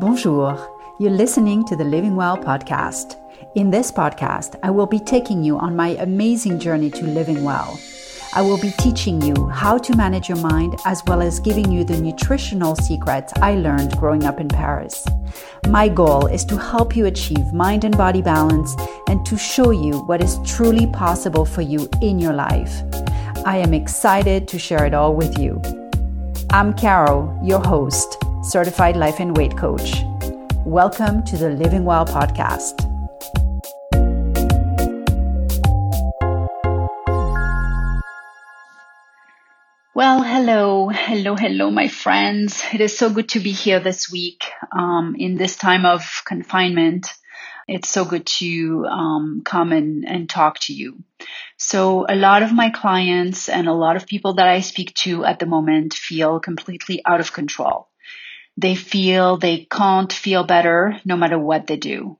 Bonjour. You're listening to the Living Well podcast. In this podcast, I will be taking you on my amazing journey to living well. I will be teaching you how to manage your mind as well as giving you the nutritional secrets I learned growing up in Paris. My goal is to help you achieve mind and body balance and to show you what is truly possible for you in your life. I am excited to share it all with you. I'm Caro, your host, certified life and weight coach. Welcome to the Living Well podcast. Well, hello, hello, hello, my friends. It is so good to be here this week um, in this time of confinement. It's so good to um, come and, and talk to you. So a lot of my clients and a lot of people that I speak to at the moment feel completely out of control. They feel they can't feel better no matter what they do.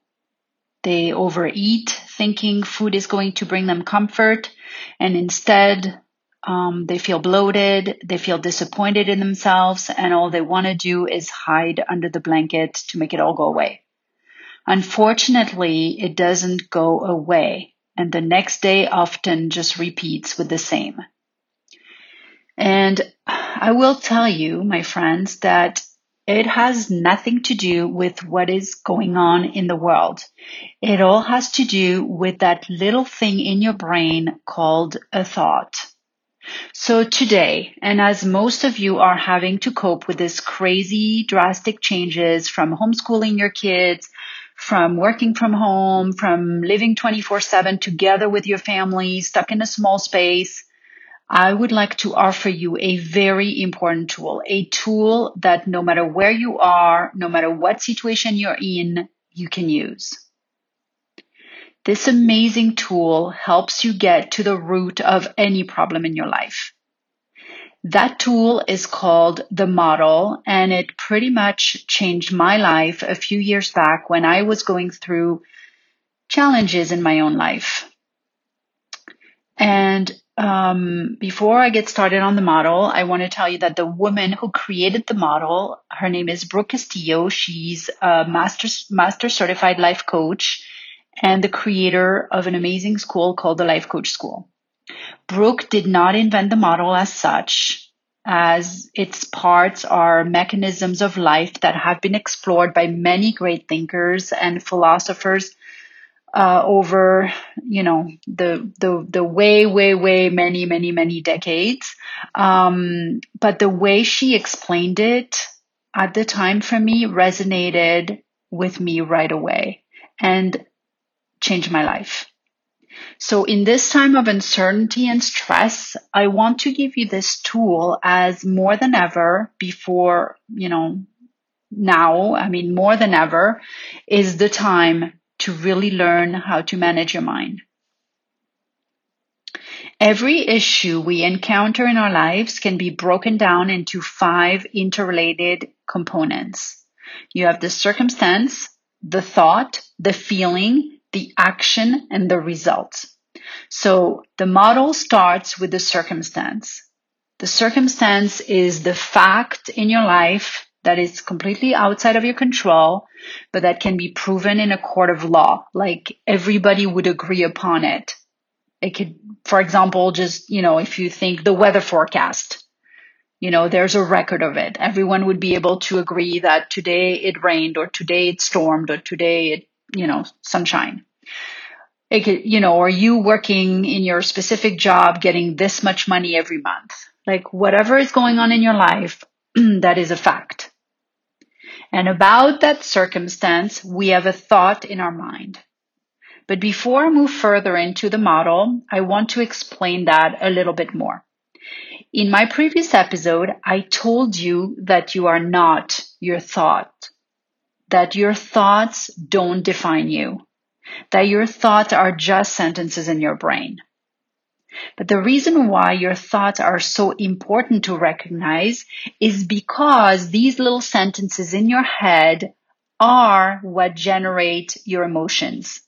They overeat thinking food is going to bring them comfort and instead um, they feel bloated, they feel disappointed in themselves, and all they want to do is hide under the blanket to make it all go away. Unfortunately, it doesn't go away, and the next day often just repeats with the same. And I will tell you, my friends, that it has nothing to do with what is going on in the world. It all has to do with that little thing in your brain called a thought. So today, and as most of you are having to cope with this crazy drastic changes from homeschooling your kids, from working from home, from living 24 7 together with your family, stuck in a small space, I would like to offer you a very important tool, a tool that no matter where you are, no matter what situation you're in, you can use. This amazing tool helps you get to the root of any problem in your life. That tool is called the model and it pretty much changed my life a few years back when I was going through challenges in my own life. And um, before I get started on the model, I want to tell you that the woman who created the model, her name is Brooke Castillo. She's a master, master certified life coach and the creator of an amazing school called the Life Coach School. Brooke did not invent the model as such, as its parts are mechanisms of life that have been explored by many great thinkers and philosophers uh, over, you know, the the the way, way, way, many, many, many decades. Um, but the way she explained it at the time for me resonated with me right away and changed my life. So in this time of uncertainty and stress, I want to give you this tool as more than ever before, you know, now, I mean, more than ever is the time to really learn how to manage your mind. Every issue we encounter in our lives can be broken down into five interrelated components. You have the circumstance, the thought, the feeling, the action and the result. So the model starts with the circumstance. The circumstance is the fact in your life that is completely outside of your control, but that can be proven in a court of law. Like everybody would agree upon it. It could, for example, just, you know, if you think the weather forecast, you know, there's a record of it. Everyone would be able to agree that today it rained or today it stormed or today it you know, sunshine. It could, you know, or you working in your specific job getting this much money every month. Like whatever is going on in your life, that is a fact. And about that circumstance, we have a thought in our mind. But before I move further into the model, I want to explain that a little bit more. In my previous episode, I told you that you are not your thought that your thoughts don't define you, that your thoughts are just sentences in your brain. But the reason why your thoughts are so important to recognize is because these little sentences in your head are what generate your emotions.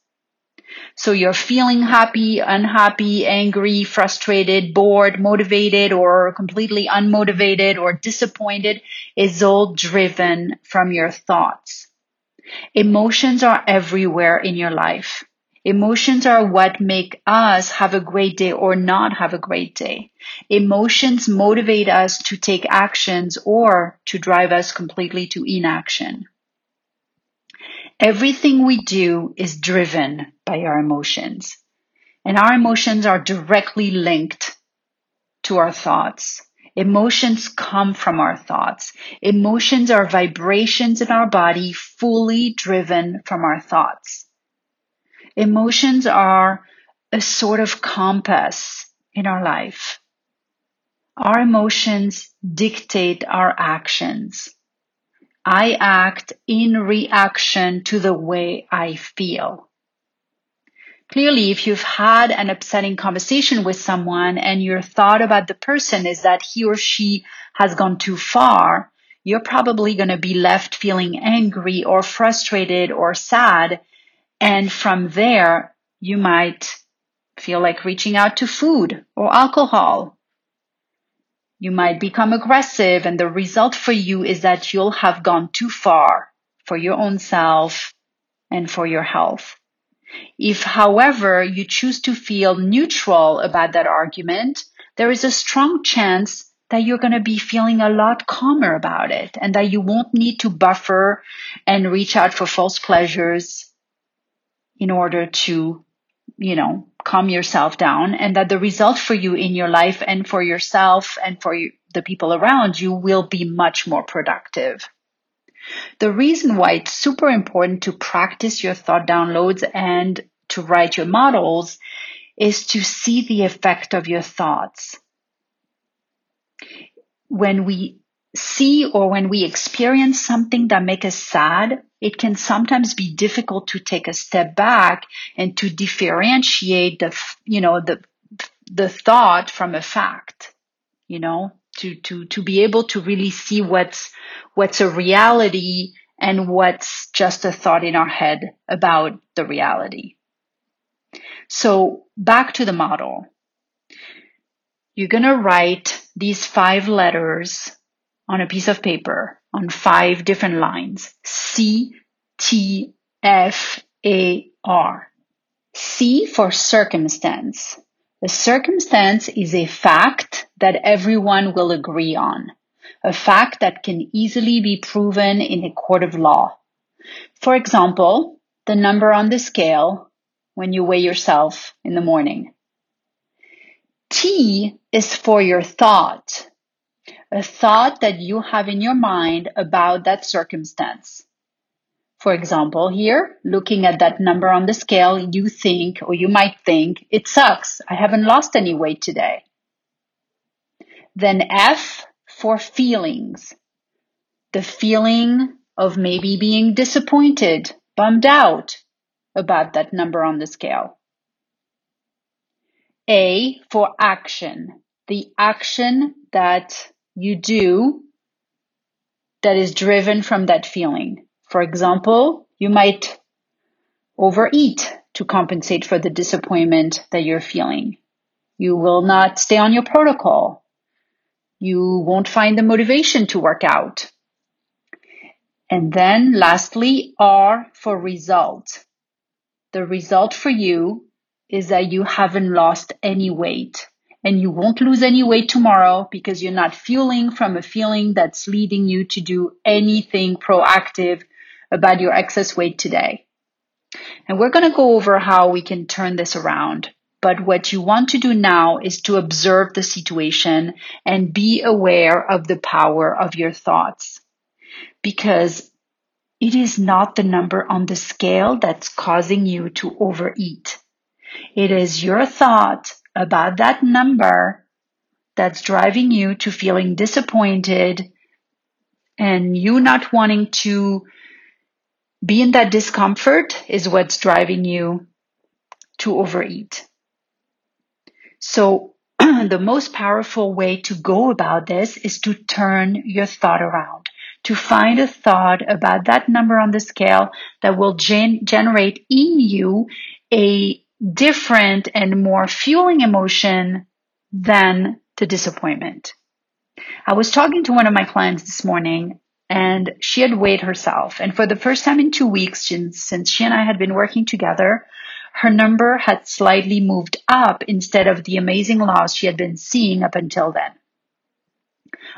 So you're feeling happy, unhappy, angry, frustrated, bored, motivated, or completely unmotivated or disappointed is all driven from your thoughts. Emotions are everywhere in your life. Emotions are what make us have a great day or not have a great day. Emotions motivate us to take actions or to drive us completely to inaction. Everything we do is driven by our emotions. And our emotions are directly linked to our thoughts. Emotions come from our thoughts. Emotions are vibrations in our body fully driven from our thoughts. Emotions are a sort of compass in our life. Our emotions dictate our actions. I act in reaction to the way I feel. Clearly, if you've had an upsetting conversation with someone and your thought about the person is that he or she has gone too far, you're probably going to be left feeling angry or frustrated or sad. And from there, you might feel like reaching out to food or alcohol you might become aggressive and the result for you is that you'll have gone too far for your own self and for your health. If, however, you choose to feel neutral about that argument, there is a strong chance that you're going to be feeling a lot calmer about it and that you won't need to buffer and reach out for false pleasures in order to, you know, calm yourself down and that the result for you in your life and for yourself and for you, the people around you will be much more productive. The reason why it's super important to practice your thought downloads and to write your models is to see the effect of your thoughts. When we see or when we experience something that makes us sad, it can sometimes be difficult to take a step back and to differentiate the, you know, the, the thought from a fact, you know, to, to, to be able to really see what's, what's a reality and what's just a thought in our head about the reality. So back to the model. You're going to write these five letters on a piece of paper on five different lines. C T F A R. C for circumstance. A circumstance is a fact that everyone will agree on. A fact that can easily be proven in a court of law. For example, the number on the scale when you weigh yourself in the morning. T is for your thought a thought that you have in your mind about that circumstance. For example, here, looking at that number on the scale, you think, or you might think, it sucks. I haven't lost any weight today. Then F for feelings. The feeling of maybe being disappointed, bummed out about that number on the scale. A for action. The action that you do that is driven from that feeling. For example, you might overeat to compensate for the disappointment that you're feeling. You will not stay on your protocol. You won't find the motivation to work out. And then lastly, R for result. The result for you is that you haven't lost any weight and you won't lose any weight tomorrow because you're not fueling from a feeling that's leading you to do anything proactive about your excess weight today. And we're going to go over how we can turn this around. But what you want to do now is to observe the situation and be aware of the power of your thoughts. Because it is not the number on the scale that's causing you to overeat. It is your thought about that number that's driving you to feeling disappointed and you not wanting to be in that discomfort is what's driving you to overeat. So the most powerful way to go about this is to turn your thought around, to find a thought about that number on the scale that will gen- generate in you a different and more fueling emotion than the disappointment. I was talking to one of my clients this morning and she had weighed herself. And for the first time in two weeks since, she and I had been working together, her number had slightly moved up instead of the amazing loss she had been seeing up until then.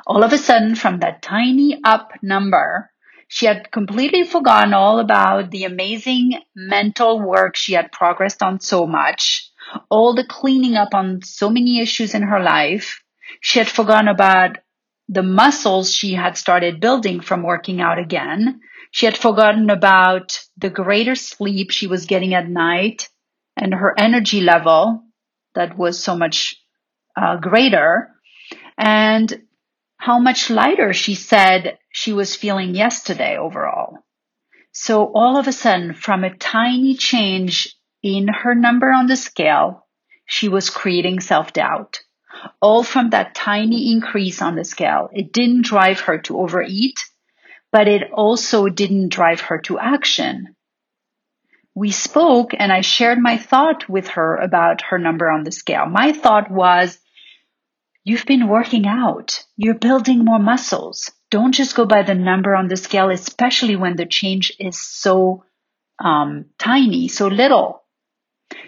All of a sudden, from that tiny up number, she had completely forgotten all about the amazing mental work she had progressed on so much, all the cleaning up on so many issues in her life. She had forgotten about the muscles she had started building from working out again. She had forgotten about the greater sleep she was getting at night and her energy level that was so much uh, greater and how much lighter she said she was feeling yesterday overall. So all of a sudden, from a tiny change in her number on the scale, she was creating self-doubt. All from that tiny increase on the scale. It didn't drive her to overeat, but it also didn't drive her to action. We spoke and I shared my thought with her about her number on the scale. My thought was, you've been working out. You're building more muscles. Don't just go by the number on the scale, especially when the change is so um, tiny, so little.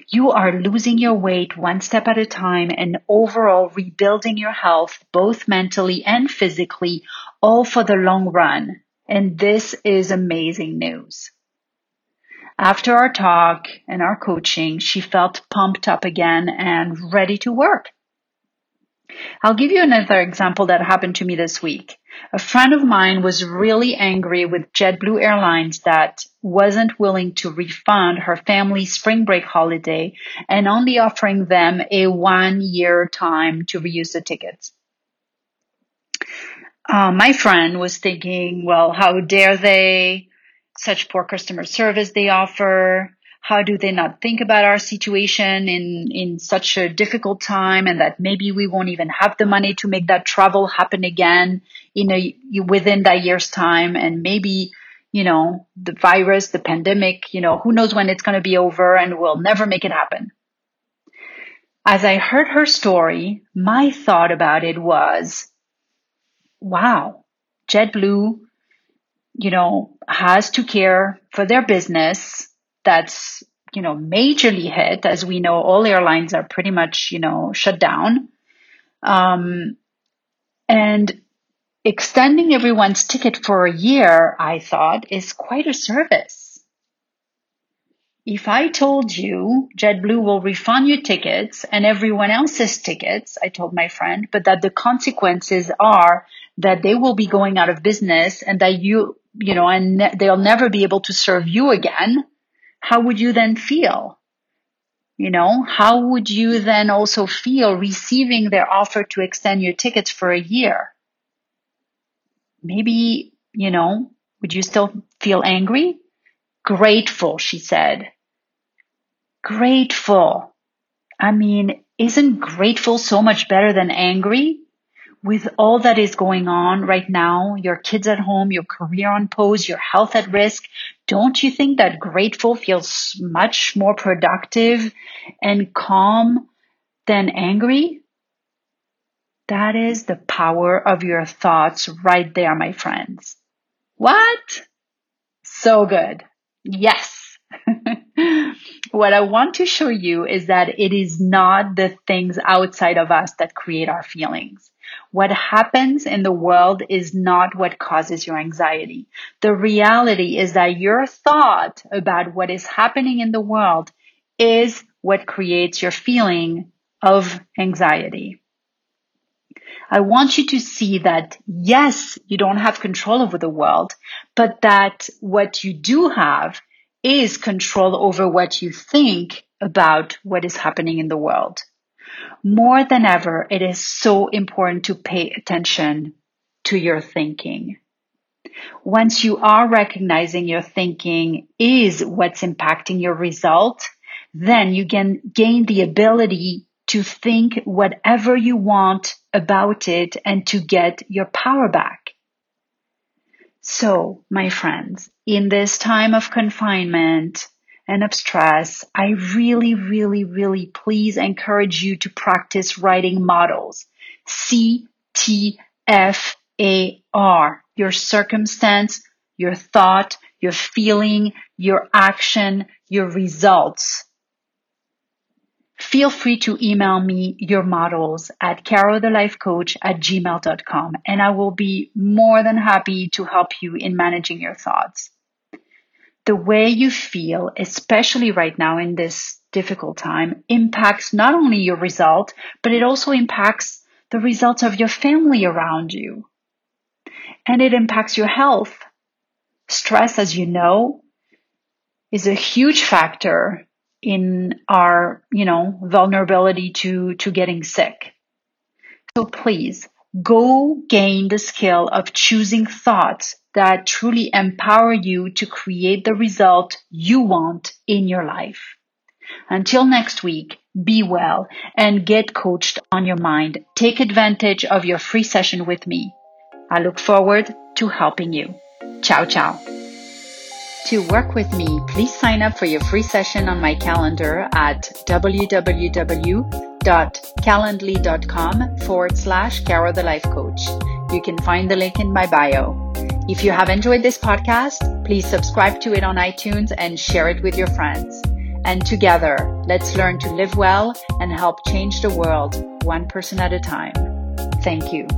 You are losing your weight one step at a time and overall rebuilding your health, both mentally and physically, all for the long run. And this is amazing news. After our talk and our coaching, she felt pumped up again and ready to work. I'll give you another example that happened to me this week. A friend of mine was really angry with JetBlue Airlines that wasn't willing to refund her family's spring break holiday and only offering them a one year time to reuse the tickets. Uh, my friend was thinking, well, how dare they? Such poor customer service they offer. How do they not think about our situation in, in such a difficult time and that maybe we won't even have the money to make that travel happen again in a, within that year's time and maybe, you know, the virus, the pandemic, you know, who knows when it's going to be over and we'll never make it happen. As I heard her story, my thought about it was, wow, JetBlue, you know, has to care for their business that's, you know, majorly hit. As we know, all airlines are pretty much, you know, shut down. Um, and extending everyone's ticket for a year, I thought, is quite a service. If I told you JetBlue will refund your tickets and everyone else's tickets, I told my friend, but that the consequences are that they will be going out of business and that you, you know, and they'll never be able to serve you again how would you then feel? You know, how would you then also feel receiving their offer to extend your tickets for a year? Maybe, you know, would you still feel angry? Grateful, she said. Grateful. I mean, isn't grateful so much better than angry? with all that is going on right now, your kids at home, your career on pause, your health at risk, don't you think that grateful feels much more productive and calm than angry? That is the power of your thoughts right there, my friends. What? So good. Yes. what I want to show you is that it is not the things outside of us that create our feelings. What happens in the world is not what causes your anxiety. The reality is that your thought about what is happening in the world is what creates your feeling of anxiety. I want you to see that yes, you don't have control over the world, but that what you do have is control over what you think about what is happening in the world. More than ever, it is so important to pay attention to your thinking. Once you are recognizing your thinking is what's impacting your result, then you can gain the ability to think whatever you want about it and to get your power back. So, my friends, in this time of confinement and of stress, I really, really, really please encourage you to practice writing models. C T F A R. Your circumstance, your thought, your feeling, your action, your results. Feel free to email me your models at carothelifecoach at gmail.com and I will be more than happy to help you in managing your thoughts. The way you feel, especially right now in this difficult time, impacts not only your result, but it also impacts the results of your family around you. And it impacts your health. Stress, as you know, is a huge factor in our, you know, vulnerability to, to getting sick. So please go gain the skill of choosing thoughts that truly empower you to create the result you want in your life. Until next week, be well and get coached on your mind. Take advantage of your free session with me. I look forward to helping you. Ciao, ciao. To work with me, please sign up for your free session on my calendar at www.calendly.com forward slash Caro the Life Coach. You can find the link in my bio. If you have enjoyed this podcast, please subscribe to it on iTunes and share it with your friends. And together, let's learn to live well and help change the world one person at a time. Thank you.